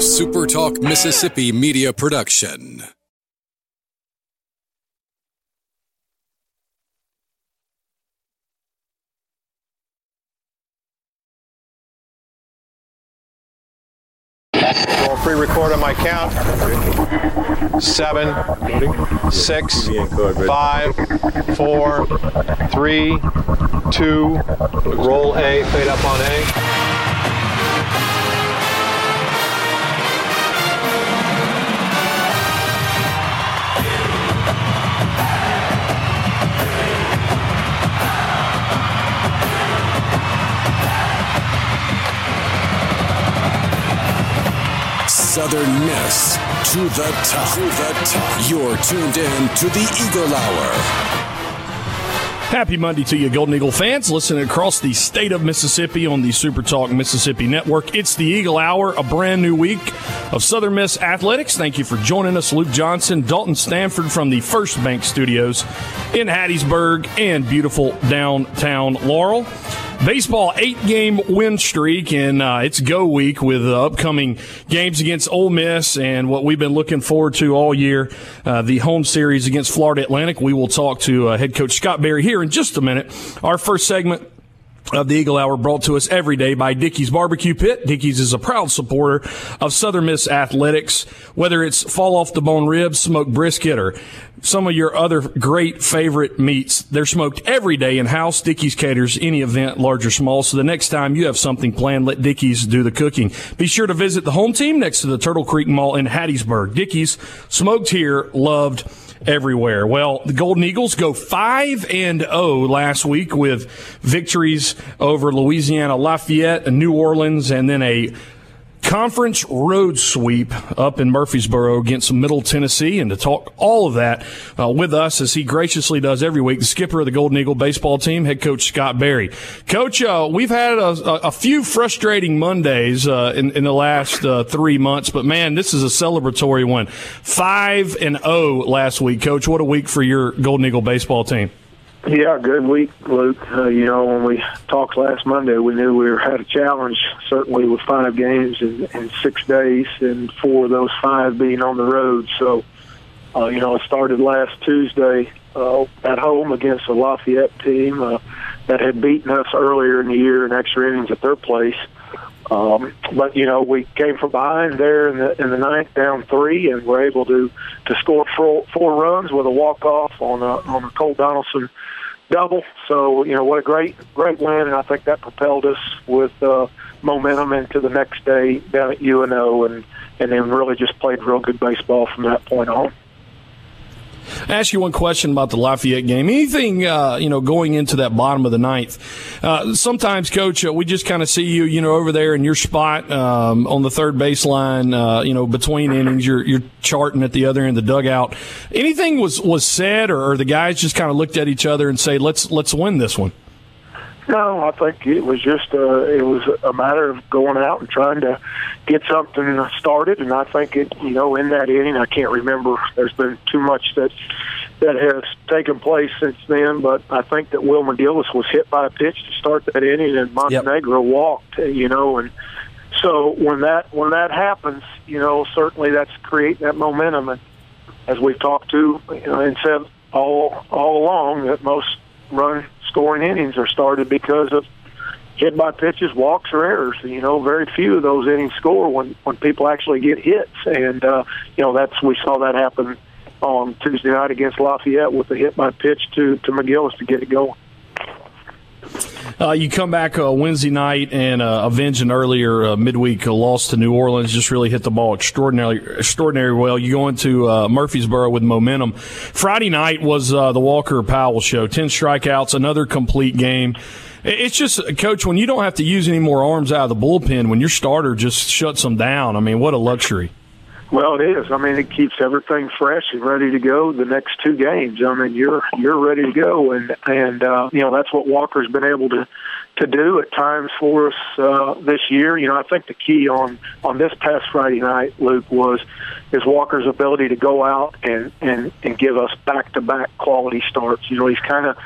a SuperTalk Mississippi media production. I'll pre-record on my count. Seven, six, five, four, three, two. Roll A, fade up on A. Southern Miss to the top. To the top. You're tuned in to the Eagle Hour. Happy Monday to you, Golden Eagle fans, listening across the state of Mississippi on the Super Talk Mississippi Network. It's the Eagle Hour, a brand new week of Southern Miss Athletics. Thank you for joining us, Luke Johnson, Dalton Stanford from the First Bank Studios in Hattiesburg and beautiful downtown Laurel. Baseball eight game win streak, and uh, it's go week with uh, upcoming games against Ole Miss and what we've been looking forward to all year uh, the home series against Florida Atlantic. We will talk to uh, head coach Scott Berry here in just a minute. Our first segment of the Eagle Hour brought to us every day by Dickey's Barbecue Pit. Dickey's is a proud supporter of Southern Miss athletics, whether it's fall off the bone ribs, smoked brisket, or some of your other great favorite meats. They're smoked every day in house. Dickey's caters any event, large or small. So the next time you have something planned, let Dickey's do the cooking. Be sure to visit the home team next to the Turtle Creek Mall in Hattiesburg. Dickey's smoked here, loved everywhere. Well, the Golden Eagles go 5 and 0 last week with victories over Louisiana Lafayette New Orleans and then a conference road sweep up in Murfreesboro against Middle Tennessee. And to talk all of that uh, with us, as he graciously does every week, the skipper of the Golden Eagle baseball team, head coach Scott Berry. Coach, uh, we've had a, a, few frustrating Mondays uh, in, in, the last uh, three months, but man, this is a celebratory one. 5 and 0 last week. Coach, what a week for your Golden Eagle baseball team. Yeah, good week, Luke. Uh, you know, when we talked last Monday, we knew we had a challenge, certainly with five games in, in six days, and four of those five being on the road. So, uh, you know, it started last Tuesday uh, at home against a Lafayette team uh, that had beaten us earlier in the year in extra innings at their place. Um, but you know, we came from behind there in the in the ninth, down three, and were able to to score four, four runs with a walk off on a on a Cole Donaldson double. So you know, what a great great win, and I think that propelled us with uh, momentum into the next day down at UNO, and and then really just played real good baseball from that point on. I ask you one question about the Lafayette game. Anything, uh, you know, going into that bottom of the ninth? Uh, sometimes, Coach, uh, we just kind of see you, you know, over there in your spot um, on the third baseline, uh, you know, between innings. You're, you're charting at the other end of the dugout. Anything was was said, or, or the guys just kind of looked at each other and say, "Let's let's win this one." No, I think it was just uh, it was a matter of going out and trying to get something started, and I think it you know in that inning I can't remember. There's been too much that that has taken place since then, but I think that Will McGillis was hit by a pitch to start that inning, and Montenegro yep. walked. You know, and so when that when that happens, you know certainly that's creating that momentum, and as we've talked to you know, and said all all along that most run scoring innings are started because of hit by pitches, walks, or errors. You know, very few of those innings score when when people actually get hits, and uh, you know that's we saw that happen on Tuesday night against Lafayette with the hit by pitch to to McGillis to get it going. Uh, you come back uh, Wednesday night and uh, avenge an earlier uh, midweek loss to New Orleans. Just really hit the ball extraordinarily, extraordinarily well. You go into uh, Murfreesboro with momentum. Friday night was uh, the Walker Powell show. Ten strikeouts, another complete game. It's just, coach, when you don't have to use any more arms out of the bullpen, when your starter just shuts them down. I mean, what a luxury. Well, it is. I mean, it keeps everything fresh and ready to go the next two games. I mean, you're you're ready to go, and and uh, you know that's what Walker's been able to to do at times for us uh, this year. You know, I think the key on on this past Friday night, Luke, was is Walker's ability to go out and and and give us back to back quality starts. You know, he's kind of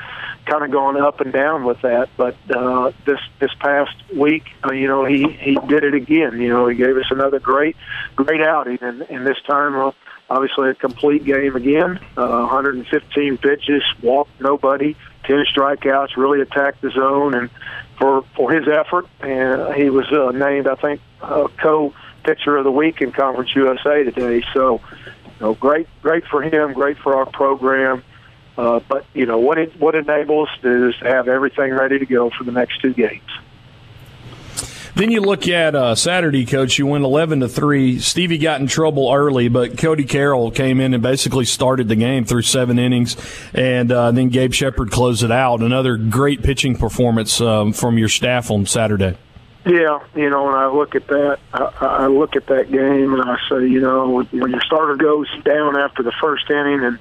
kind of gone up and down with that, but uh, this this past week, uh, you know, he he did it again. You know, he gave us another great great outing, and and this time. Uh, obviously, a complete game again. Uh, 115 pitches, walked nobody, 10 strikeouts, really attacked the zone, and for for his effort. And he was uh, named, I think, uh, co pitcher of the week in Conference USA today. So, you know, great, great for him, great for our program. Uh, but you know what it what enables is to have everything ready to go for the next two games. Then you look at uh, Saturday, coach. You went eleven to three. Stevie got in trouble early, but Cody Carroll came in and basically started the game through seven innings, and uh, then Gabe Shepard closed it out. Another great pitching performance um, from your staff on Saturday. Yeah, you know, when I look at that, I, I look at that game and I say, you know, when your starter goes down after the first inning, and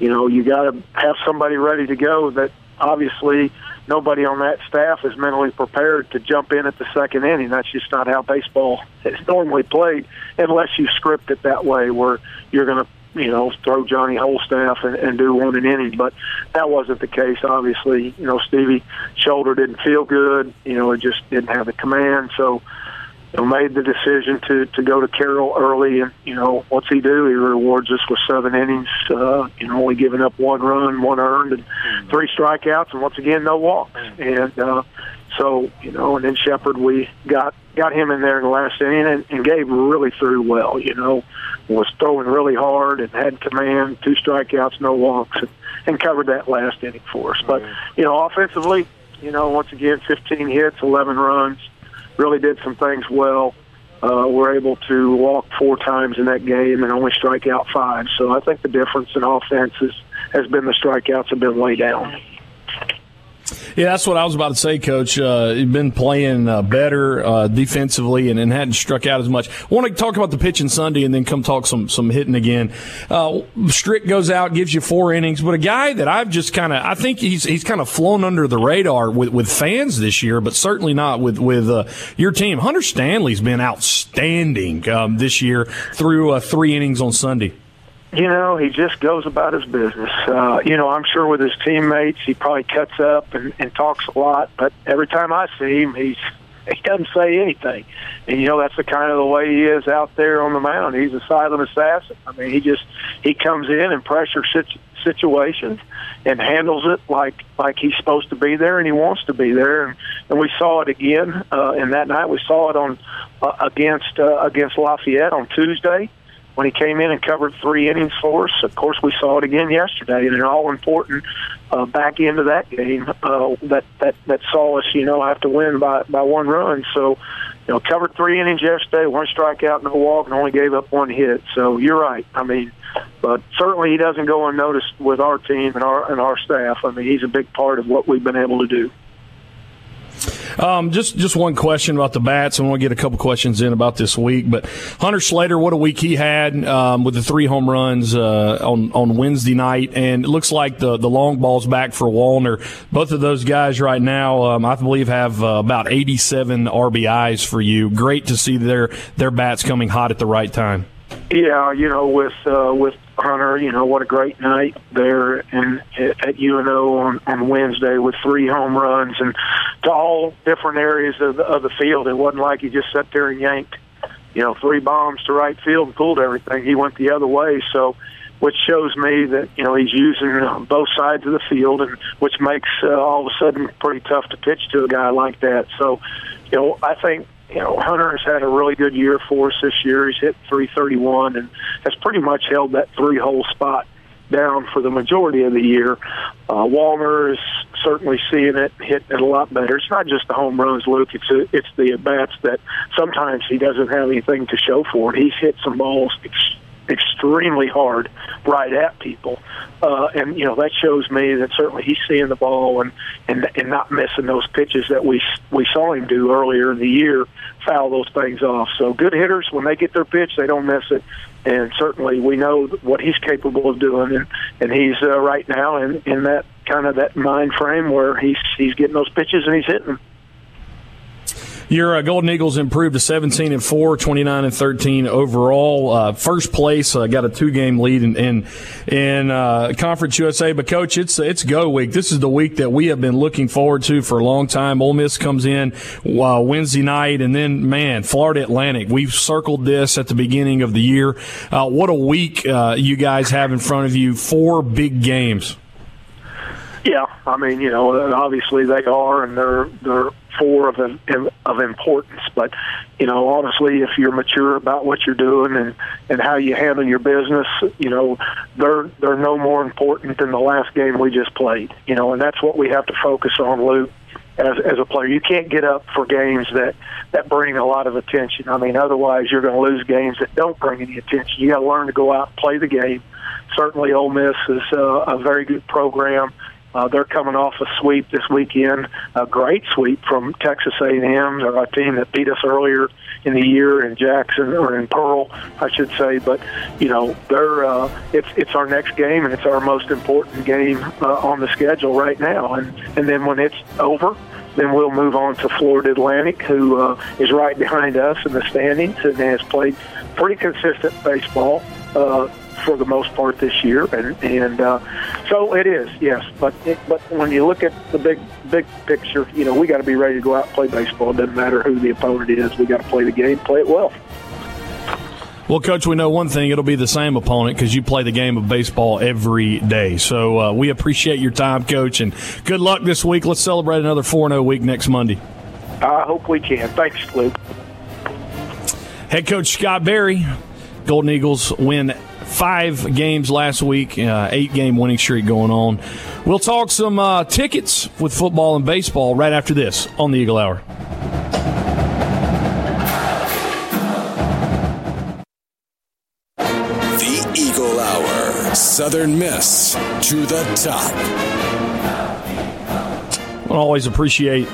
you know, you got to have somebody ready to go that obviously nobody on that staff is mentally prepared to jump in at the second inning. That's just not how baseball is normally played, unless you script it that way, where you're going to you know, throw Johnny Holstaff and, and do one an inning. But that wasn't the case. Obviously, you know, Stevie shoulder didn't feel good. You know, it just didn't have the command. So you know, made the decision to to go to Carroll early, and you know what's he do? He rewards us with seven innings, uh, you know, only giving up one run, one earned, and three strikeouts, and once again no walks. And uh, so you know, and then Shepard, we got got him in there in the last inning, and, and Gabe really threw well. You know, was throwing really hard and had command, two strikeouts, no walks, and, and covered that last inning for us. But you know, offensively, you know, once again, 15 hits, 11 runs really did some things well. Uh, we're able to walk four times in that game and only strike out five. So I think the difference in offense is, has been the strikeouts have been way down. Yeah, that's what I was about to say, Coach. Uh, you've been playing uh, better uh, defensively and, and, hadn't struck out as much. I want to talk about the pitching Sunday and then come talk some some hitting again. Uh, Strick goes out, gives you four innings, but a guy that I've just kind of I think he's he's kind of flown under the radar with, with fans this year, but certainly not with with uh, your team. Hunter Stanley's been outstanding um, this year through uh, three innings on Sunday you know, he just goes about his business. Uh, you know, I'm sure with his teammates, he probably cuts up and, and talks a lot. But every time I see him, he's he doesn't say anything. And you know, that's the kind of the way he is out there on the mound. He's a silent assassin. I mean, he just he comes in and pressure situ- situations and handles it like like he's supposed to be there and he wants to be there. And, and we saw it again. Uh, and that night we saw it on uh, against uh, against Lafayette on Tuesday when he came in and covered three innings for us. Of course, we saw it again yesterday in an all-important uh, back end of that game uh, that that that saw us, you know, have to win by by one run. So, you know, covered three innings yesterday, one strikeout, no walk, and only gave up one hit. So you're right. I mean, but certainly he doesn't go unnoticed with our team and our and our staff. I mean, he's a big part of what we've been able to do. Um, just just one question about the bats. I want to get a couple questions in about this week. But Hunter Slater, what a week he had um, with the three home runs uh, on on Wednesday night, and it looks like the the long ball's back for Wallner. Both of those guys right now, um, I believe, have uh, about 87 RBIs for you. Great to see their their bats coming hot at the right time. Yeah, you know, with uh, with Hunter, you know, what a great night there in, at UNO on, on Wednesday with three home runs and to all different areas of the, of the field. It wasn't like he just sat there and yanked, you know, three bombs to right field and pulled everything. He went the other way. So, which shows me that you know he's using both sides of the field, and which makes uh, all of a sudden pretty tough to pitch to a guy like that. So, you know, I think you know, Hunter has had a really good year for us this year. He's hit 331 and has pretty much held that three hole spot down for the majority of the year. Uh, Wallner is certainly seeing it, hitting it a lot better. It's not just the home runs, Luke. It's a, it's the at bats that sometimes he doesn't have anything to show for it. He's hit some balls extremely hard right at people. Uh, and you know that shows me that certainly he's seeing the ball and, and and not missing those pitches that we we saw him do earlier in the year, foul those things off. So good hitters when they get their pitch, they don't miss it. And certainly we know what he's capable of doing, and and he's uh, right now in in that kind of that mind frame where he's he's getting those pitches and he's hitting them. Your uh, Golden Eagles improved to 17 and 4, 29 and 13 overall. Uh, first place, uh, got a two game lead in in, in uh, Conference USA. But coach, it's it's go week. This is the week that we have been looking forward to for a long time. Ole Miss comes in uh, Wednesday night, and then man, Florida Atlantic. We've circled this at the beginning of the year. Uh, what a week you guys have in front of you. Four big games. Yeah, I mean, you know, obviously they are, and they're they're four of them of importance. But you know, honestly, if you're mature about what you're doing and and how you handle your business, you know, they're they're no more important than the last game we just played. You know, and that's what we have to focus on, Luke. As, as a player, you can't get up for games that that bring a lot of attention. I mean, otherwise you're going to lose games that don't bring any attention. You got to learn to go out and play the game. Certainly, Ole Miss is uh, a very good program uh, they're coming off a sweep this weekend, a great sweep from Texas A&M, a team that beat us earlier in the year in Jackson or in Pearl, I should say. But you know, they're uh, it's it's our next game and it's our most important game uh, on the schedule right now. And and then when it's over, then we'll move on to Florida Atlantic, who uh, is right behind us in the standings and has played pretty consistent baseball. Uh, for the most part this year, and and uh, so it is, yes. But it, but when you look at the big big picture, you know, we got to be ready to go out and play baseball. It doesn't matter who the opponent is. We got to play the game, play it well. Well, Coach, we know one thing. It'll be the same opponent because you play the game of baseball every day. So uh, we appreciate your time, Coach, and good luck this week. Let's celebrate another 4 0 week next Monday. I hope we can. Thanks, Luke. Head coach Scott Berry, Golden Eagles win five games last week, uh, eight game winning streak going on. We'll talk some uh, tickets with football and baseball right after this on the Eagle Hour. The Eagle Hour, Southern Miss to the top. I always appreciate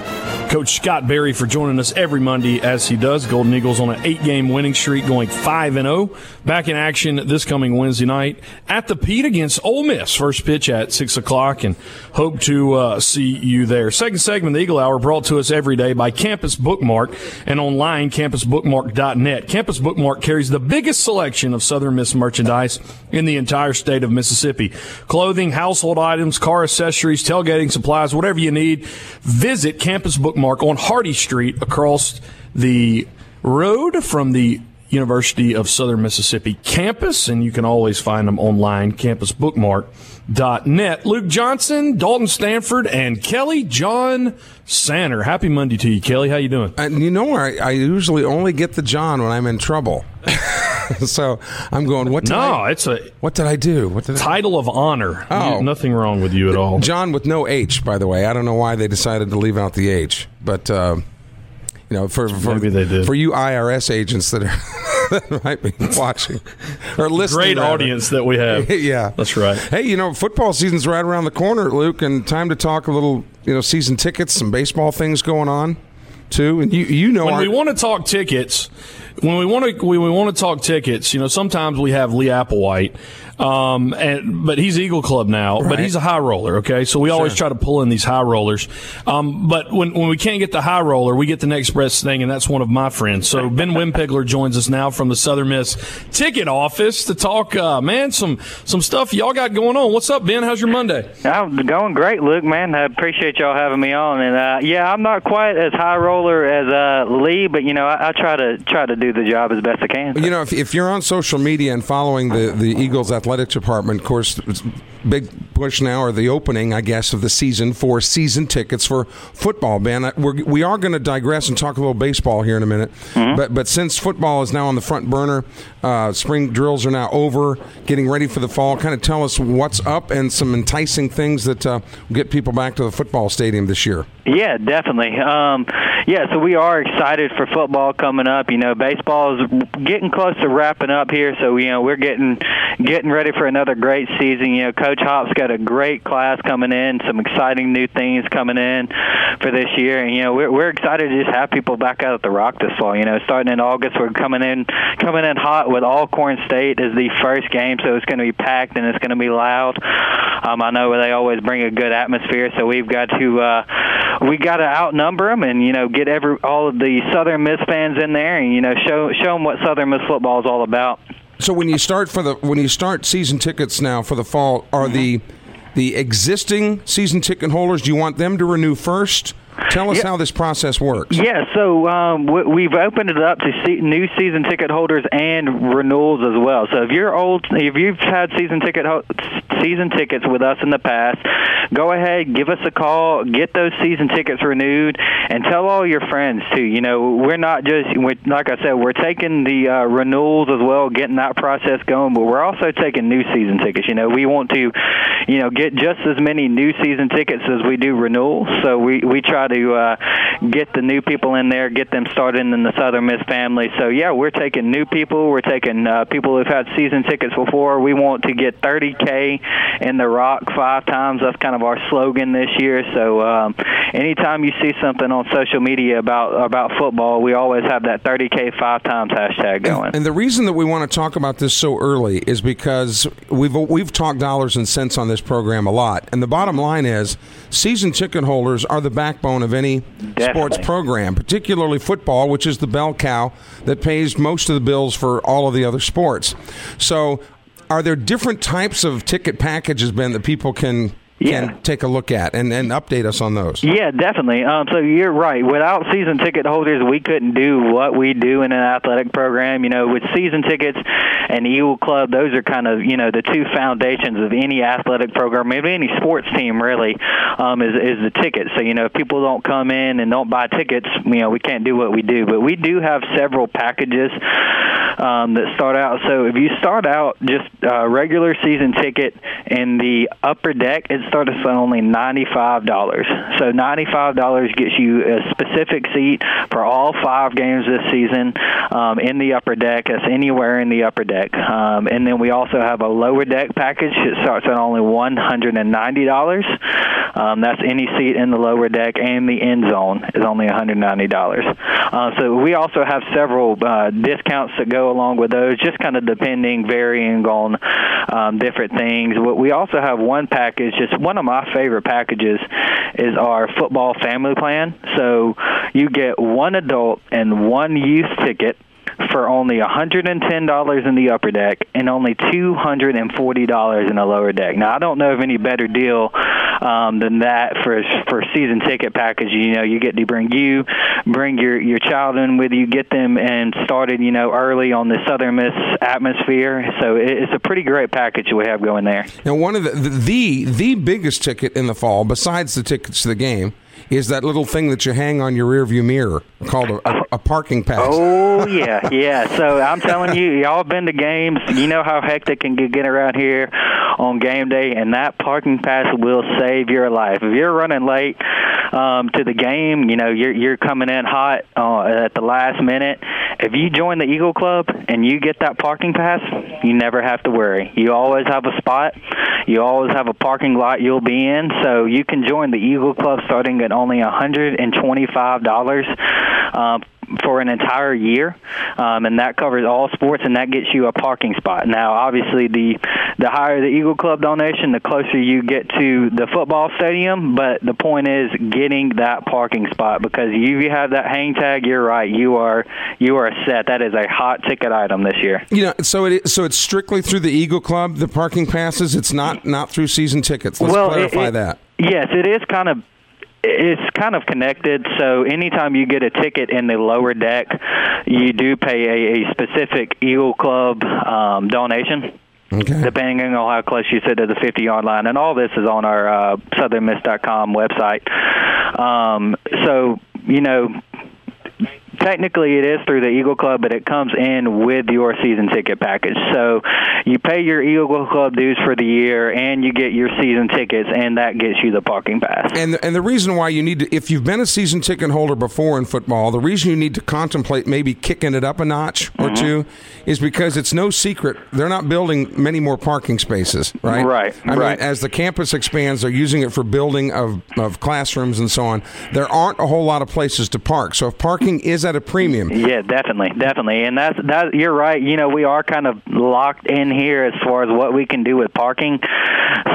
Coach Scott Berry for joining us every Monday as he does. Golden Eagles on an eight game winning streak going 5 and 0. Back in action this coming Wednesday night at the Pete against Ole Miss. First pitch at 6 o'clock and hope to uh, see you there. Second segment, the Eagle Hour brought to us every day by Campus Bookmark and online campusbookmark.net. Campus Bookmark carries the biggest selection of Southern Miss merchandise in the entire state of Mississippi. Clothing, household items, car accessories, tailgating supplies, whatever you need. Visit Campus Bookmark bookmark on Hardy Street across the road from the University of Southern Mississippi campus, and you can always find them online, campusbookmark.net. Luke Johnson, Dalton Stanford, and Kelly John Sander. Happy Monday to you, Kelly. How you doing? And you know, I, I usually only get the John when I'm in trouble. so I'm going. What? Did no, I, it's a. What did I do? What did title I, of honor? Oh, nothing wrong with you at all. John with no H, by the way. I don't know why they decided to leave out the H, but uh, you know, for for, Maybe they did. for you IRS agents that are that might be watching or listening. Great rather. audience that we have. yeah, that's right. Hey, you know, football season's right around the corner, Luke, and time to talk a little. You know, season tickets, some baseball things going on too, and you you know when our, we want to talk tickets when we want to when we want to talk tickets, you know, sometimes we have Lee Applewhite, um, and but he's Eagle Club now, right. but he's a high roller. Okay, so we sure. always try to pull in these high rollers. Um, but when when we can't get the high roller, we get the next best thing, and that's one of my friends. So Ben Wimpegler joins us now from the Southern Miss ticket office to talk, uh, man, some some stuff y'all got going on. What's up, Ben? How's your Monday? I'm going great, Luke. Man, I appreciate y'all having me on. And uh, yeah, I'm not quite as high roller as uh, Lee, but you know, I, I try to try to do the job as best I can. You know, if, if you're on social media and following the, the Eagles athletic department, of course, big push now, or the opening, I guess, of the season for season tickets for football. Ben, we're, we are going to digress and talk a little baseball here in a minute. Mm-hmm. But but since football is now on the front burner, uh, spring drills are now over, getting ready for the fall. Kind of tell us what's up and some enticing things that uh, get people back to the football stadium this year. Yeah, definitely. Um, yeah, so we are excited for football coming up. You know, baseball is getting close to wrapping up here, so you know we're getting getting ready for another great season. You know, Coach Hop's got got a great class coming in, some exciting new things coming in for this year, and you know we're we're excited to just have people back out at the Rock this fall. You know, starting in August, we're coming in coming in hot with Alcorn State as the first game, so it's going to be packed and it's going to be loud. Um, I know they always bring a good atmosphere, so we've got to uh, we got to outnumber them and you know get every all of the Southern Miss fans in there and you know show show them what Southern Miss football is all about. So when you start for the when you start season tickets now for the fall, are mm-hmm. the the existing season ticket holders? Do you want them to renew first? Tell us Yeah. how this process works. Yeah, so um, we- we've opened it up to new season ticket holders and renewals as well. So if you're old, if you've had season ticket season tickets with us in the past, go ahead, give us a call, get those season tickets renewed, and tell all your friends too. You know, we're not just we're, like I said, we're taking the uh, renewals as well, getting that process going, but we're also taking new season tickets. You know, we want to, you know, get just as many new season tickets as we do renewals. So we we try to uh, get the new people in there, get them started in the Southern Miss family. So yeah, we're taking new people. We're taking uh, people who've had season tickets before. We want to get 30k in the Rock five times. That's kind of our slogan this year. So um, anytime you see something on social media about about football, we always have that 30k five times hashtag going. And the reason that we want to talk about this so early is because we've we've talked dollars and cents on this program a lot, and the bottom line is season ticket holders are the backbone of any sports program, particularly football, which is the bell cow that pays most of the bills for all of the other sports. So, are there different types of ticket packages, Ben, that people can Yeah. can take a look at and, and update us on those? Yeah, definitely. Um, so you're right. Without season ticket holders, we couldn't do what we do in an athletic program. You know, with season tickets and Eagle Club, those are kind of you know the two foundations of any athletic program, maybe any sports team really, um, is is the tickets. So you know, if people don't come in and don't buy tickets, you know, we can't do what we do. But we do have several packages um, that start out. So if you start out just uh, regular season ticket in the upper deck, it starts at only ninety-five dollars. So ninety-five dollars gets you a specific seat for all five games this season um, in the upper deck. That's anywhere in the upper deck. Um, and then we also have a lower deck package. that starts at only one hundred and ninety dollars. Um, that's any seat in the lower deck, and the end zone is only one hundred ninety dollars. Uh, so we also have several uh, discounts that go along with those, just kind of depending, varying on um, different things. We also have one package. Just one of my favorite packages is our football family plan. So you get one adult and one youth ticket for only $110 in the upper deck and only $240 in the lower deck. Now, I don't know of any better deal um, than that for for season ticket package. You know, you get to bring you, bring your your child in with you, get them and started, you know, early on the Southern Miss atmosphere. So it, it's a pretty great package we have going there. Now, one of the, the the the biggest ticket in the fall, besides the tickets to the game, is that little thing that you hang on your rearview mirror called a, a, a parking pass. Oh yeah, yeah. So I'm telling you, y'all been to games. You know how hectic can get around here on game day, and that parking pass will save your life. If you're running late um, to the game, you know you're you're coming in hot uh, at the last minute. If you join the Eagle Club and you get that parking pass, you never have to worry. You always have a spot. You always have a parking lot you'll be in, so you can join the Eagle Club starting at only $125 um, for an entire year, um, and that covers all sports, and that gets you a parking spot. Now, obviously, the the higher the Eagle Club donation, the closer you get to the football stadium. But the point is getting that parking spot because you have that hang tag. You're right. You are you are set. That is a hot ticket item this year. You know, so it so it's strictly through the Eagle Club, the parking passes. It's not not through season tickets. Let's well, clarify it- it- that. Yes, it is kind of. It's kind of connected. So anytime you get a ticket in the lower deck, you do pay a, a specific Eagle Club um, donation. Okay. Depending on how close you sit to the 50 yard line. And all this is on our uh, southernmiss.com website. Um, so, you know, technically it is through the Eagle Club, but it comes in with your season ticket package. So you pay your Eagle Club dues for the year, and you get your season tickets, and that gets you the parking pass. And and the reason why you need to, if you've been a season ticket holder before in football, the reason you need to contemplate maybe kicking it up a notch or mm-hmm. two is because it's no secret they're not building many more parking spaces, right? Right. I right. mean, as the campus expands, they're using it for building of, of classrooms and so on. There aren't a whole lot of places to park. So if parking is at a premium, yeah, definitely, definitely, and that's that. You're right. You know, we are kind of locked in here as far as what we can do with parking.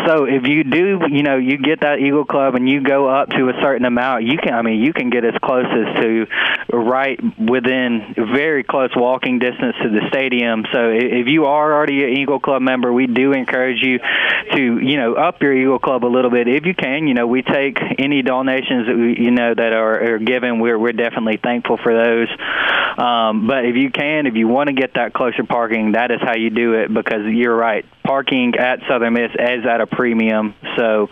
So if you do, you know, you get that Eagle Club and you go up to a certain amount, you can. I mean, you can get as close as to right within very close walking distance to the stadium. So if you are already an Eagle Club member, we do encourage you to, you know, up your Eagle Club a little bit if you can. You know, we take any donations that we, you know, that are, are given. We're we're definitely thankful for those. Um, but if you can, if you want to get that closer parking, that is how you do it because you're right. Parking at Southern Miss is at a premium, so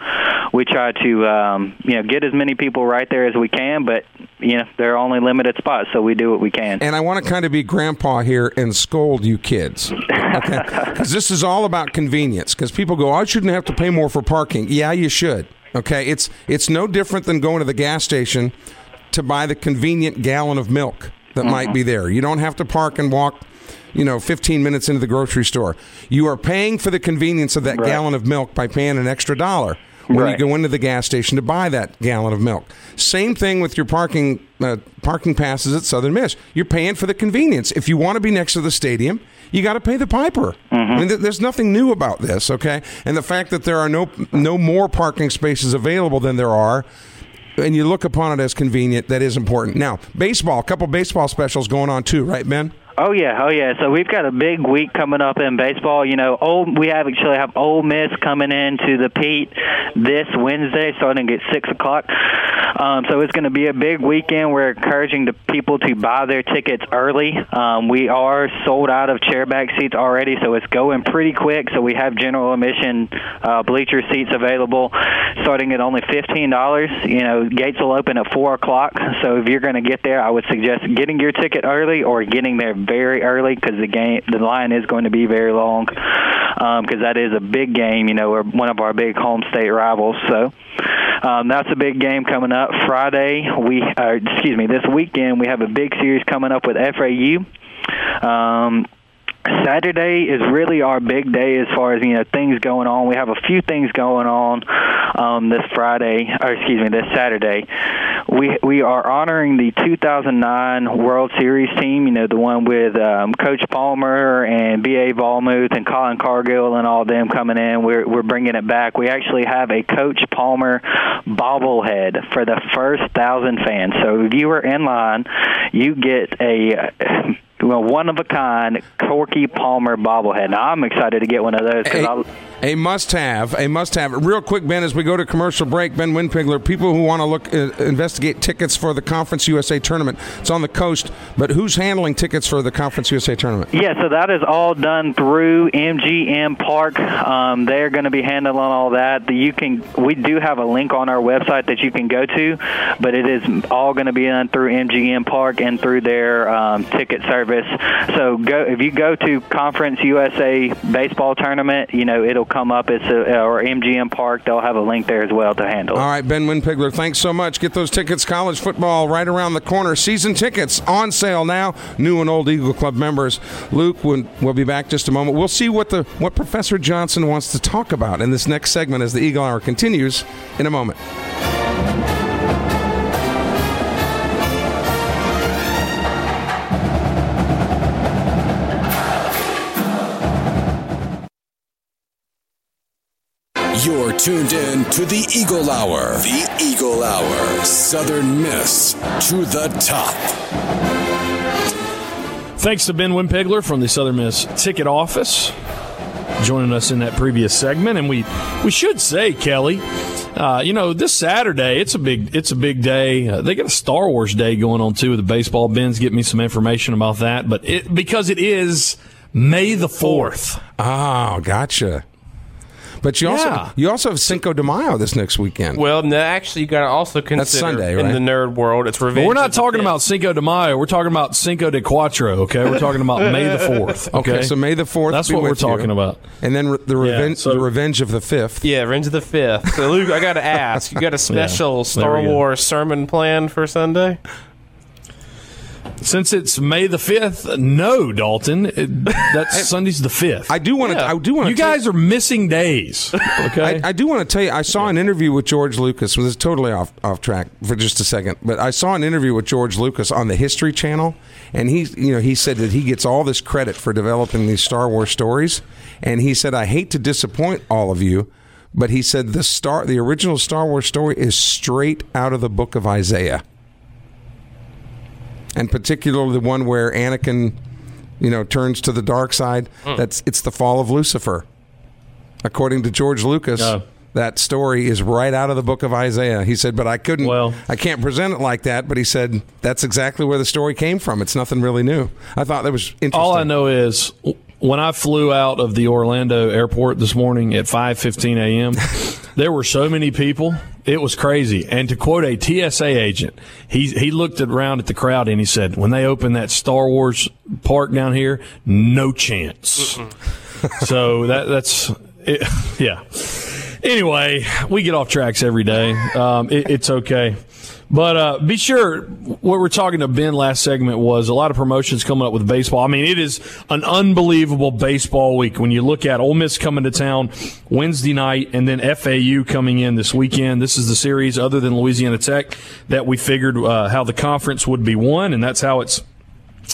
we try to um, you know get as many people right there as we can. But you know there are only limited spots, so we do what we can. And I want to kind of be grandpa here and scold you kids, okay? Because this is all about convenience. Because people go, I shouldn't have to pay more for parking. Yeah, you should. Okay, it's it's no different than going to the gas station to buy the convenient gallon of milk that mm-hmm. might be there. You don't have to park and walk you know, 15 minutes into the grocery store. You are paying for the convenience of that right. gallon of milk by paying an extra dollar when right. you go into the gas station to buy that gallon of milk. Same thing with your parking uh, parking passes at Southern Miss. You're paying for the convenience. If you want to be next to the stadium, you got to pay the piper. Mm-hmm. I mean, th- there's nothing new about this, okay? And the fact that there are no no more parking spaces available than there are and you look upon it as convenient, that is important. Now, baseball, a couple baseball specials going on too, right, Ben? Oh yeah, oh yeah. So we've got a big week coming up in baseball. You know, old we have actually have Ole Miss coming into the Pete this Wednesday, starting at six o'clock. Um, so it's going to be a big weekend. We're encouraging the people to buy their tickets early. Um, we are sold out of chairback seats already, so it's going pretty quick. So we have general admission uh, bleacher seats available, starting at only fifteen dollars. You know, gates will open at four o'clock. So if you're going to get there, I would suggest getting your ticket early or getting there very early because the game, the line is going to be very long because um, that is a big game. You know, we're one of our big home state rivals. So um, that's a big game coming up Friday. We, uh, excuse me, this weekend we have a big series coming up with FAU. Um, Saturday is really our big day as far as you know things going on. We have a few things going on um, this Friday, or excuse me, this Saturday. We we are honoring the 2009 World Series team. You know, the one with um, Coach Palmer and B.A. Vollmuth and Colin Cargill and all them coming in. We're we're bringing it back. We actually have a Coach Palmer bobblehead for the first thousand fans. So if you were in line, you get a one of a kind Corky Palmer bobblehead. Now I'm excited to get one of those because a must have, a must have. Real quick, Ben, as we go to commercial break, Ben Winpigler, people who want to look, uh, investigate tickets for the Conference USA tournament. It's on the coast, but who's handling tickets for the Conference USA tournament? Yeah, so that is all done through MGM Park. Um, they're going to be handling all that. You can, we do have a link on our website that you can go to, but it is all going to be done through MGM Park and through their um, ticket service. So go if you go to Conference USA baseball tournament, you know it'll come up as a, or MGM Park. They'll have a link there as well to handle. All right, Ben Winpigler, thanks so much. Get those tickets. College football right around the corner. Season tickets on sale now. New and old Eagle Club members. Luke, we'll, we'll be back just a moment. We'll see what the what Professor Johnson wants to talk about in this next segment as the Eagle Hour continues in a moment. You're tuned in to the Eagle Hour. The Eagle Hour. Southern Miss to the top. Thanks to Ben Wimpegler from the Southern Miss Ticket Office joining us in that previous segment. And we, we should say, Kelly, uh, you know, this Saturday it's a big it's a big day. Uh, they got a Star Wars day going on too with the baseball. Ben's get me some information about that, but it because it is May the fourth. Oh, gotcha. But you also Yeah. you also have Cinco de Mayo this next weekend. Well, no, actually, you got to also consider That's Sunday, in the nerd world, it's revenge. But we're not talking about Cinco de Mayo. We're talking about Cinco de Cuatro. Okay, we're talking about May the fourth. Okay, okay, so May the fourth. That's be what we're with you. talking about. And then re- the revenge, so- the revenge of the fifth. Yeah, Revenge of the Fifth. So, Luke, I got to ask, you got a special there Star. Wars sermon planned for Sunday? Since it's May the fifth, no, Dalton. It, that's Sunday's the fifth. I do want to. Yeah. I do want to. you guys are missing days. Okay, I, I do want to tell you, I saw an interview with George Lucas. This is totally off off track for just a second, but I saw an interview with George Lucas on the History Channel, and he, you know, he said that he gets all this credit for developing these Star Wars stories, and he said, "I hate to disappoint all of you." But he said the star, the original Star Wars story is straight out of the book of Isaiah, and particularly the one where Anakin, you know, turns to the dark side. Hmm. That's it's the fall of Lucifer according to George Lucas, Oh. that story is right out of the book of Isaiah. He said, but I couldn't, Well- I can't present it like that. But he said, that's exactly where the story came from. It's nothing really new. I thought that was interesting. all I know is when I flew out of the Orlando airport this morning at 5:15 a.m., there were so many people. It was crazy. And to quote a TSA agent, he he looked around at the crowd and he said, "When they open that Star Wars park down here, no chance." so that that's it, yeah. Anyway, we get off tracks every day. Um, it, it's okay. But uh, be sure what we're talking to Ben last segment was a lot of promotions coming up with baseball. I mean, it is an unbelievable baseball week when you look at Ole Miss coming to town Wednesday night and then FAU coming in this weekend. This is the series other than Louisiana Tech that we figured uh, how the conference would be won, and that's how it's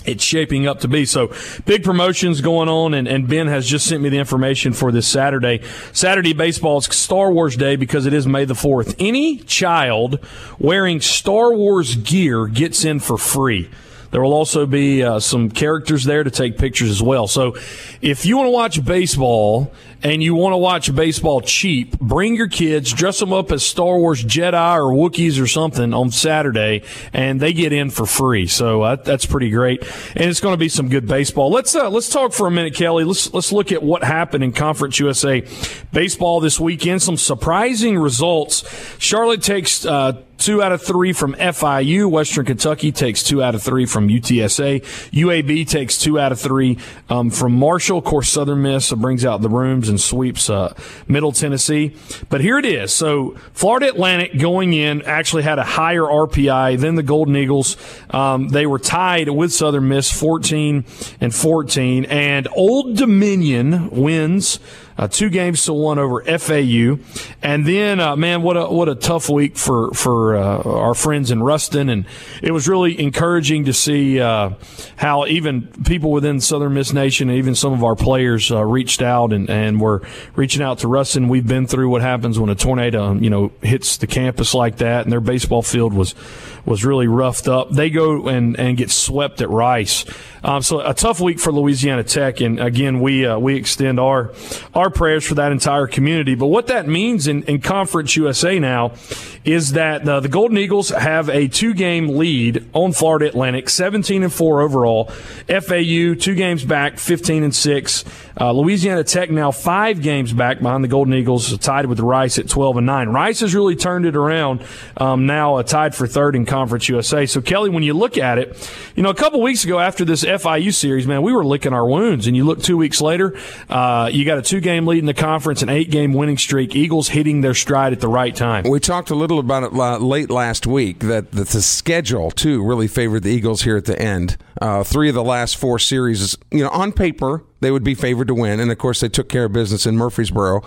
it's shaping up to be. So big promotions going on, and, and Ben has just sent me the information for this Saturday. Saturday baseball is Star Wars Day because it is May the 4th. Any child wearing Star Wars gear gets in for free. There will also be uh, some characters there to take pictures as well. So if you want to watch baseball and you want to watch baseball cheap, bring your kids, dress them up as Star Wars Jedi or Wookiees or something on Saturday, and they get in for free. So uh, that's pretty great, and it's going to be some good baseball. Let's uh, let's talk for a minute, Kelly. Let's let's look at what happened in Conference USA baseball this weekend. Some surprising results. Charlotte takes. Uh, Two out of three from FIU. Western Kentucky takes two out of three from UTSA. UAB takes two out of three um, from Marshall. Of course, Southern Miss brings out the and sweeps uh, Middle Tennessee. But here it is. So Florida Atlantic going in actually had a higher RPI than the Golden Eagles. Um, they were tied with Southern Miss 14 and 14. And Old Dominion wins uh, two games to one over FAU, and then uh, man, what a what a tough week for for uh, our friends in Ruston, and it was really encouraging to see uh, how even people within Southern Miss Nation, even some of our players, uh, reached out and and were reaching out to Ruston. We've been through what happens when a tornado, you know, hits the campus like that, and their baseball field was was really roughed up. They go and and get swept at Rice. Um, so a tough week for Louisiana Tech, and again, we uh, we extend our our prayers for that entire community. But what that means in, in Conference USA now is that uh, the Golden Eagles have a two game lead on Florida Atlantic, 17 and four overall. FAU two games back, 15 and six. Uh, Louisiana Tech now five games back behind the Golden Eagles, tied with Rice at 12 and nine. Rice has really turned it around. Um, now uh, tied for third in Conference USA. So Kelly, when you look at it, you know a couple weeks ago after this FIU series, man, we were licking our wounds. And you look two weeks later, uh, you got a two game lead in the conference, an eight game winning streak. Eagles hitting their stride at the right time. We talked a little about it late last week that the schedule too really favored the Eagles here at the end. Uh, three of the last four series, you know, on paper they would be favored to win, and of course they took care of business in Murfreesboro.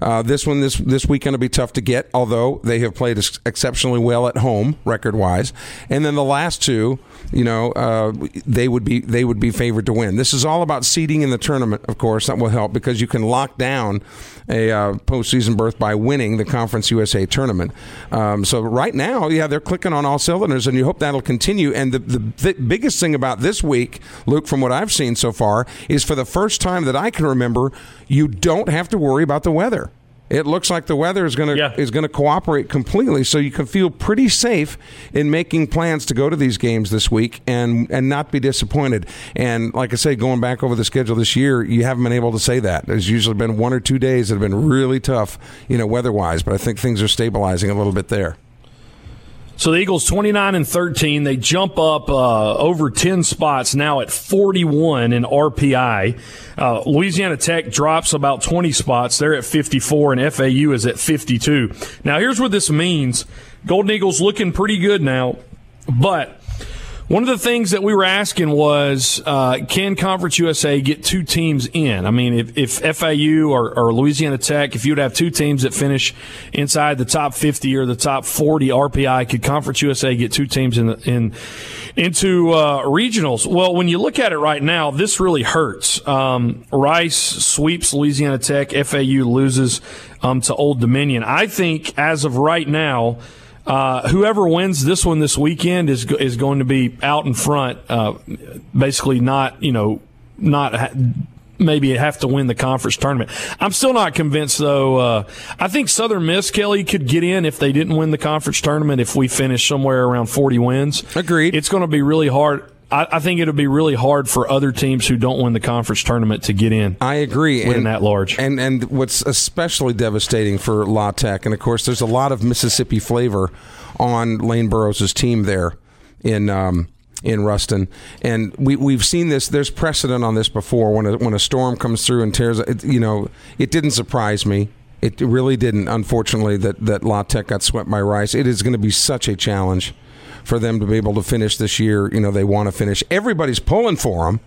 Uh, this one this this weekend will be tough to get, although they have played ex- exceptionally well at home record wise. And then the last two, you know, uh, they would be they would be favored to win. This is all about seeding in the tournament, of course. That will help because you can lock down a uh, postseason berth by winning the Conference USA tournament. Um, so right now, yeah, they're clicking on all cylinders, and you hope that'll continue. And the, the th- biggest thing about this week, Luke, from what I've seen so far, is for the first time that I can remember, you don't have to worry about the weather. It looks like the weather is going to Yeah. is going to cooperate completely, so you can feel pretty safe in making plans to go to these games this week and and not be disappointed. And like I say, going back over the schedule this year, you haven't been able to say that. There's usually been one or two days that have been really tough, you know, weather wise. But I think things are stabilizing a little bit there. So the Eagles 29 and 13, they jump up uh, over 10 spots now at 41 in RPI. Uh, Louisiana Tech drops about 20 spots. They're at 54 and FAU is at 52. Now here's what this means. Golden Eagles looking pretty good now, but one of the things that we were asking was, uh, can Conference USA get two teams in? I mean, if, if FAU or, or Louisiana Tech, if you'd have two teams that finish inside the top 50 or the top 40 RPI, could Conference USA get two teams in, in into uh, regionals? Well, when you look at it right now, this really hurts. Um, Rice sweeps Louisiana Tech, FAU loses um, to Old Dominion. I think as of right now, uh, whoever wins this one this weekend is is going to be out in front. Uh, basically, not you know not. Ha- Maybe have to win the conference tournament. I'm still not convinced, though. Uh, I think Southern Miss Kelly could get in if they didn't win the conference tournament. If we finish somewhere around 40 wins, Agreed. It's going to be really hard. I, I think it'll be really hard for other teams who don't win the conference tournament to get in. I agree. Winning that large. And and what's especially devastating for La Tech, and of course, there's a lot of Mississippi flavor on Lane Burroughs' team there in um, in Ruston, and we we've seen this. There's precedent on this before when a, when a storm comes through and tears. It, you know, it didn't surprise me. It really didn't. Unfortunately, that that La Tech got swept by Rice. It is going to be such a challenge for them to be able to finish this year. You know, they want to finish. Everybody's pulling for them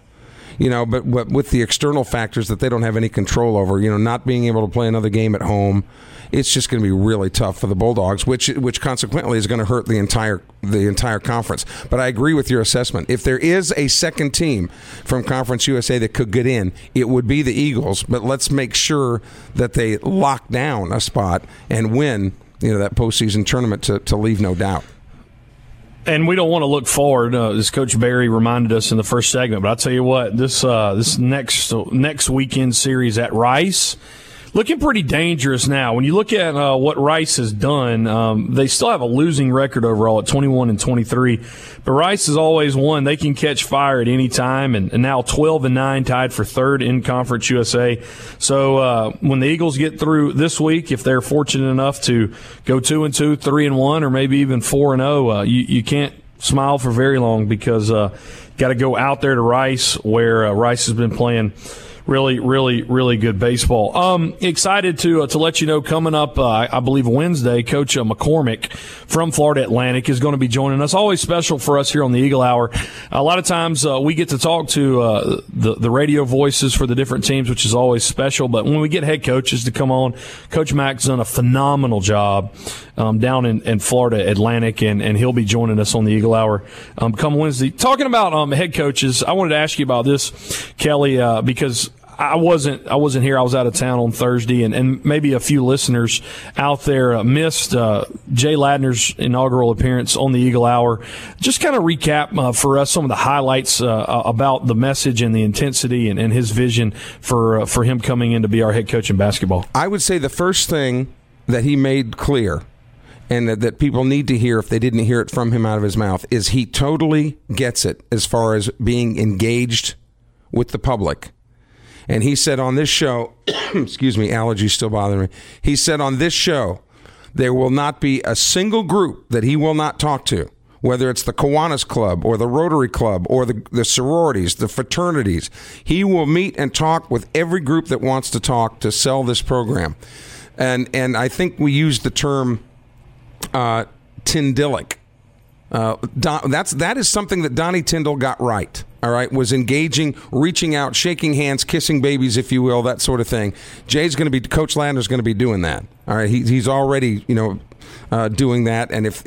you know, but, but with the external factors that they don't have any control over, you know, not being able to play another game at home, it's just going to be really tough for the Bulldogs, which which consequently is going to hurt the entire the entire conference. But I agree with your assessment. If there is a second team from Conference USA that could get in, it would be the Eagles. But let's make sure that they lock down a spot and win, you know, that postseason tournament to, to leave no doubt. And we don't want to look forward, uh, as Coach Berry reminded us in the first segment. But I'll tell you what, this uh, this next next weekend series at Rice. Looking pretty dangerous now. When you look at uh, what Rice has done, um, they still have a losing record overall at 21 and 23. But Rice has always won. They can catch fire at any time, and, and now 12 and 9 tied for third in Conference USA. So uh, when the Eagles get through this week, if they're fortunate enough to go two and two, three and one, or maybe even four and zero, uh, you you can't smile for very long because uh, got to go out there to Rice, where uh, Rice has been playing really, really, really good baseball. Um, excited to uh, to let you know coming up, uh, I believe Wednesday, Coach uh, McCormack from Florida Atlantic is going to be joining us. Always special for us here on the Eagle Hour. A lot of times uh, we get to talk to uh, the the radio voices for the different teams, which is always special. But when we get head coaches to come on, Coach Mack's done a phenomenal job um, down in, in Florida Atlantic, and, and he'll be joining us on the Eagle Hour um, come Wednesday. Talking about um, head coaches, I wanted to ask you about this, Kelly, uh, because I wasn't I wasn't here. I was out of town on Thursday, and, and maybe a few listeners out there uh, missed uh, Jay Ladner's inaugural appearance on the Eagle Hour. Just kind of recap uh, for us some of the highlights uh, about the message and the intensity and, and his vision for uh, for him coming in to be our head coach in basketball. I would say the first thing that he made clear and that, that people need to hear if they didn't hear it from him out of his mouth is he totally gets it as far as being engaged with the public. And he said on this show, excuse me, allergies still bothering me. He said on this show, there will not be a single group that he will not talk to, whether it's the Kiwanis Club or the Rotary Club or the, the sororities, the fraternities. He will meet and talk with every group that wants to talk to sell this program. And, and I think we used the term uh, Tyndillic. Uh, Don, that's that is something that Donnie Tyndall got right. All right, was engaging, reaching out, shaking hands, kissing babies, if you will, that sort of thing. Jay's going to be, Coach Ladner's going to be doing that. All right, he, he's already, you know, uh, doing that. And if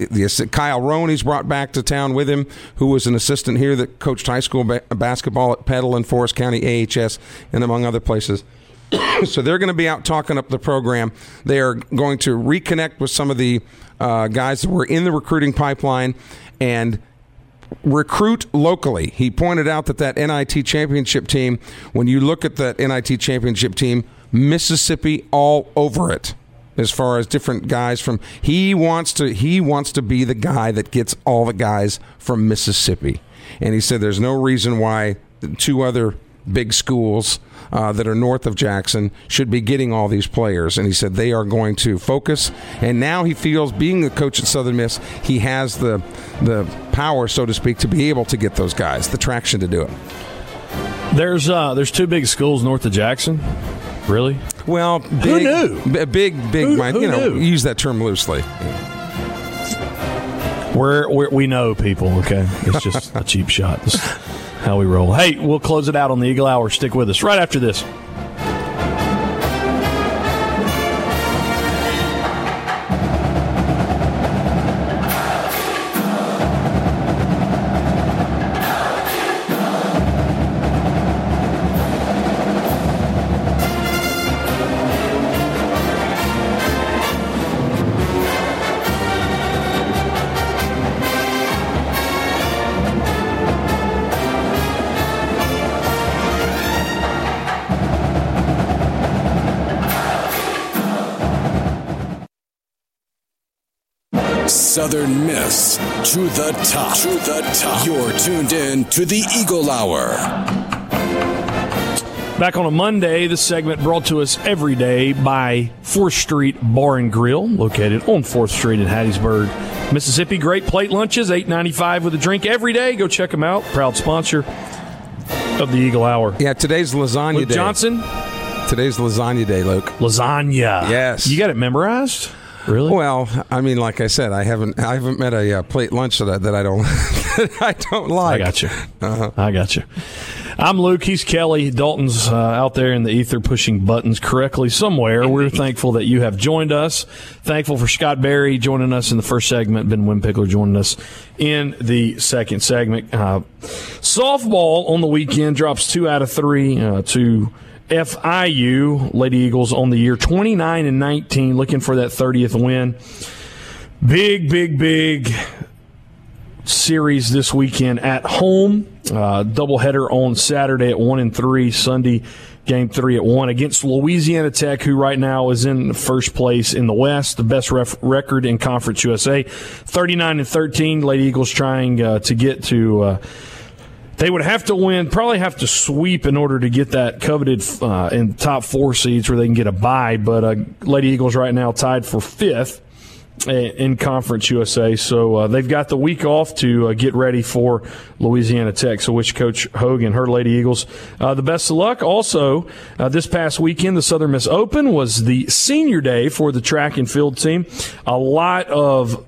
Kyle Roney's brought back to town with him, who was an assistant here that coached high school ba- basketball at Petal and Forrest County AHS, and among other places. so they're going to be out talking up the program. They are going to reconnect with some of the uh, guys that were in the recruiting pipeline and recruit locally. He pointed out that that NIT championship team, when you look at that NIT championship team, Mississippi all over it. as far as different guys from. He wants to. He wants to be the guy that gets all the guys from Mississippi, and he said there's no reason why two other big schools uh, that are north of Jackson should be getting all these players. And he said they are going to focus. And now he feels, being the coach at Southern Miss, he has the the power, so to speak, to be able to get those guys, the traction to do it. There's uh, there's two big schools north of Jackson. Really? Well, big, Who knew? b- Big, big, Who- mind, who you know, knew? use that term loosely. We're, we're we know people. Okay, it's just a cheap shot. This is how we roll. Hey, we'll close it out on the Eagle Hour. Stick with us right after this. To the top. To the top. You're tuned in to the Eagle Hour. Back on a Monday, this segment brought to us every day by 4th Street Bar and Grill, located on 4th Street in Hattiesburg, Mississippi. Great plate lunches, eight ninety five with a drink every day. Go check them out. Proud sponsor of the Eagle Hour. Yeah, today's lasagna Luke day. Johnson, Today's lasagna day, Luke. lasagna. Yes. You got it memorized? Really? Well, I mean, like I said, I haven't, I haven't met a uh, plate lunch that I, that I don't, that I don't like. I got you. Uh-huh. I got you. I'm Luke. He's Kelly. Dalton's uh, out there in the ether pushing buttons correctly somewhere. We're thankful that you have joined us. Thankful for Scott Berry joining us in the first segment. Ben Wimpickler joining us in the second segment. Uh, softball on the weekend drops two out of three uh, to FIU. Lady Eagles on the year 29 and 19, looking for that 30th win. Big, big, big series this weekend at home. Uh, doubleheader on Saturday at one and three. Sunday game three at one against Louisiana Tech, who right now is in first place in the West, the best ref- record in Conference USA, thirty nine and thirteen. Lady Eagles trying uh, to get to. Uh, they would have to win, probably have to sweep in order to get that coveted uh, in top four seeds where they can get a bye. But uh, Lady Eagles right now tied for fifth in Conference USA. So uh, they've got the week off to uh, get ready for Louisiana Tech. So wish Coach Hogan, her Lady Eagles, uh, the best of luck. Also, uh, this past weekend, the Southern Miss Open was the senior day for the track and field team. A lot of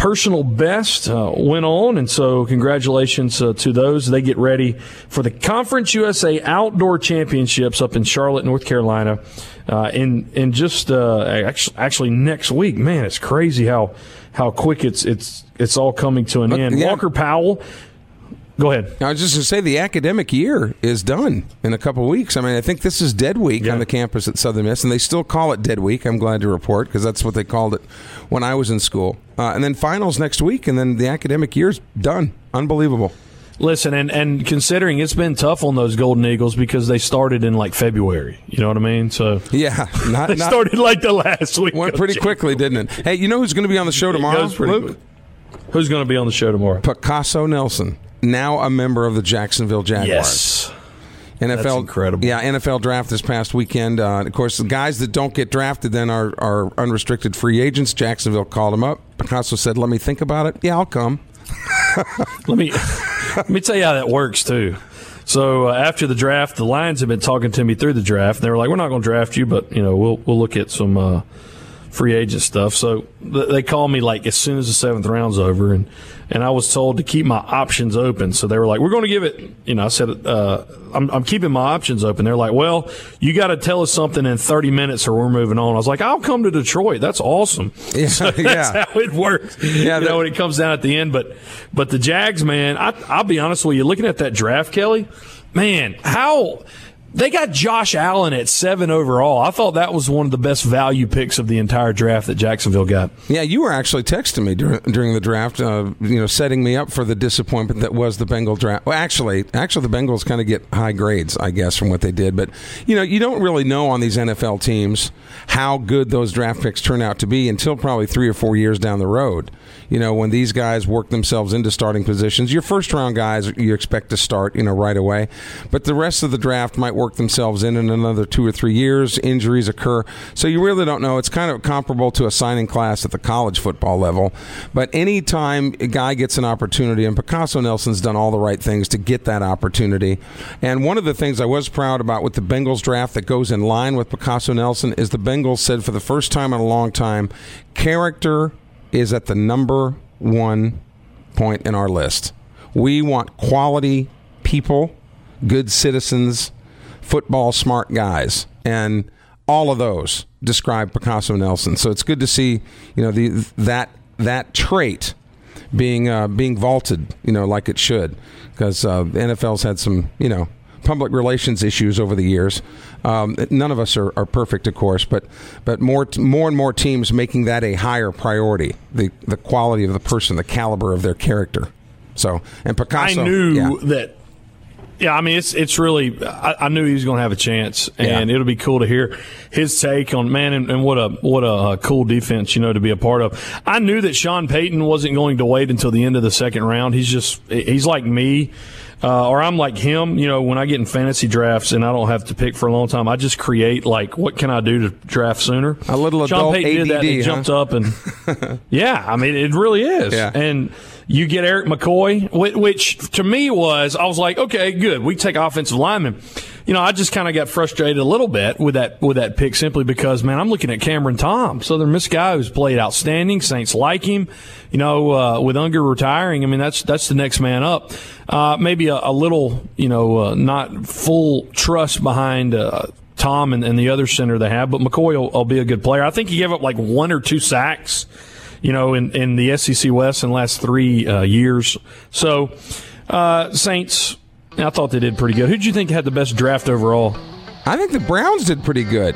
personal best uh, went on, and so congratulations uh, to those. They get ready for the Conference USA Outdoor Championships up in Charlotte, North Carolina, uh, in in just uh, actually, actually next week. Man, it's crazy how how quick it's it's it's all coming to an end. yeah. Walker Powell. Go ahead. I was just going to say the academic year is done in a couple weeks. I mean, I think this is dead week Yeah. on the campus at Southern Miss, and they still call it dead week. I'm glad to report because that's what they called it when I was in school. Uh, and then finals next week, and then the academic year's done. Unbelievable. Listen, and, and considering it's been tough on those Golden Eagles because they started in like February. You know what I mean? So Yeah, not, they not started like the last week. went pretty January. quickly, didn't it? Hey, you know who's going to be on the show tomorrow? Luke? quick. Who's going to be on the show tomorrow? Picasso Nelson, now a member of the Jacksonville Jaguars. Yes. NFL, That's incredible. Yeah, NFL draft this past weekend. Uh, of course, the guys that don't get drafted then are, are unrestricted free agents. Jacksonville called him up. Picasso said, "Let me think about it. Yeah, I'll come." Let me let me tell you how that works too. So uh, after the draft, the Lions have been talking to me through the draft. They were like, "We're not going to draft you, but you know, we'll we'll look at some uh, free agent stuff." So th- they called me like as soon as the seventh round's over, and and I was told to keep my options open. So they were like, "We're going to give it." You know, I said, uh, I'm, "I'm keeping my options open." They're like, "Well, you got to tell us something in 30 minutes, or we're moving on." I was like, "I'll come to Detroit. That's awesome." Yeah, So that's yeah. how it works. Yeah, you know, when it comes down at the end. But but the Jags, man, I, I'll be honest with you. Looking at that draft, Kelly, man, how they got Josh Allen at seven overall. I thought that was one of the best value picks of the entire draft that Jacksonville got. Yeah, you were actually texting me during, during the draft, uh, you know, setting me up for the disappointment that was the Bengal draft. Well, actually, actually, the Bengals kind of get high grades, I guess, from what they did. But you know, you don't really know on these NFL teams how good those draft picks turn out to be until probably three or four years down the road. You know, when these guys work themselves into starting positions, your first round guys you expect to start, you know, right away, but the rest of the draft might work themselves in in another two or three years. Injuries occur, so you really don't know. It's kind of comparable to a signing class at the college football level. But anytime a guy gets an opportunity, and Picasso Nelson's done all the right things to get that opportunity. And one of the things I was proud about with the Bengals draft that goes in line with Picasso Nelson is the Bengals said for the first time in a long time, character is at the number one point in our list. We want quality people, good citizens, football smart guys, and all of those describe Picasso Nelson. So it's good to see, you know, the that that trait being uh, being vaulted, you know, like it should, because uh, the NFL's had some, you know, public relations issues over the years. Um, none of us are, are, perfect, of course, but but more more and more teams making that a higher priority the the quality of the person, the caliber of their character. So and Picasso, I knew yeah. that. Yeah, I mean it's it's really. I, I knew he was going to have a chance, and yeah. it'll be cool to hear his take on man and, and, what a what a uh, cool defense you know to be a part of. I knew that Sean Payton wasn't going to wait until the end of the second round. He's just he's like me uh, or I'm like him, you know, when I get in fantasy drafts and I don't have to pick for a long time, I just create like, what can I do to draft sooner? A little Sean adult Payton ADD, did that. He huh? jumped up and yeah, I mean, it really is. Yeah. And you get Erik McCoy, which to me was, I was like, okay, good. We take offensive linemen. You know, I just kind of got frustrated a little bit with that with that pick simply because, man, I'm looking at Cameron Tom, Southern Miss guy who's played outstanding. Saints like him. You know, uh, with Unger retiring, I mean, that's that's the next man up. Uh, maybe a, a, little, you know, uh, not full trust behind. Uh, Tom and, and, the other center they have, but McCoy will, will be a good player. I think he gave up like one or two sacks you know, in, in the SEC West in the last three uh, years. So, uh, Saints, I thought they did pretty good. Who do you think had the best draft overall? I think the Browns did pretty good.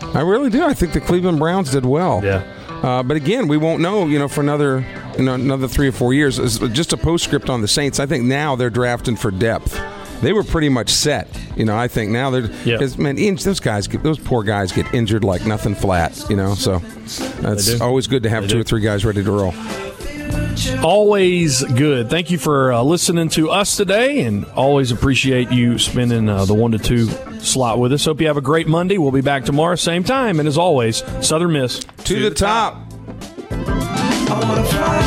I really do. I think the Cleveland Browns did well. Yeah. Uh, but again, we won't know, you know, for another, you know, another three or four years. It's just a postscript on the Saints. I think now they're drafting for depth they were pretty much set. You know, I think now they're because man, those guys, get, those poor guys get injured like nothing flat. You know, so it's always good to have they two do. or three guys ready to roll. Always good. Thank you for uh, listening to us today, and always appreciate you spending uh, the one to two slot with us. Hope you have a great Monday. We'll be back tomorrow, same time, and as always, Southern Miss to, to the, the, top. top.